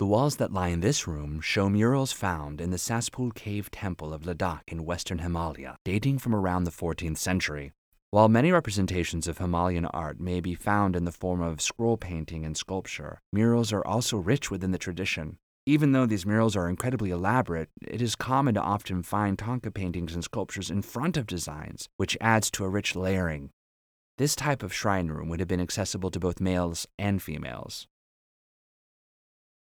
The walls that lie in this room show murals found in the Saspul Cave Temple of Ladakh in western Himalaya, dating from around the 14th century. While many representations of Himalayan art may be found in the form of scroll painting and sculpture, murals are also rich within the tradition. Even though these murals are incredibly elaborate, it is common to often find thangka paintings and sculptures in front of designs, which adds to a rich layering. This type of shrine room would have been accessible to both males and females.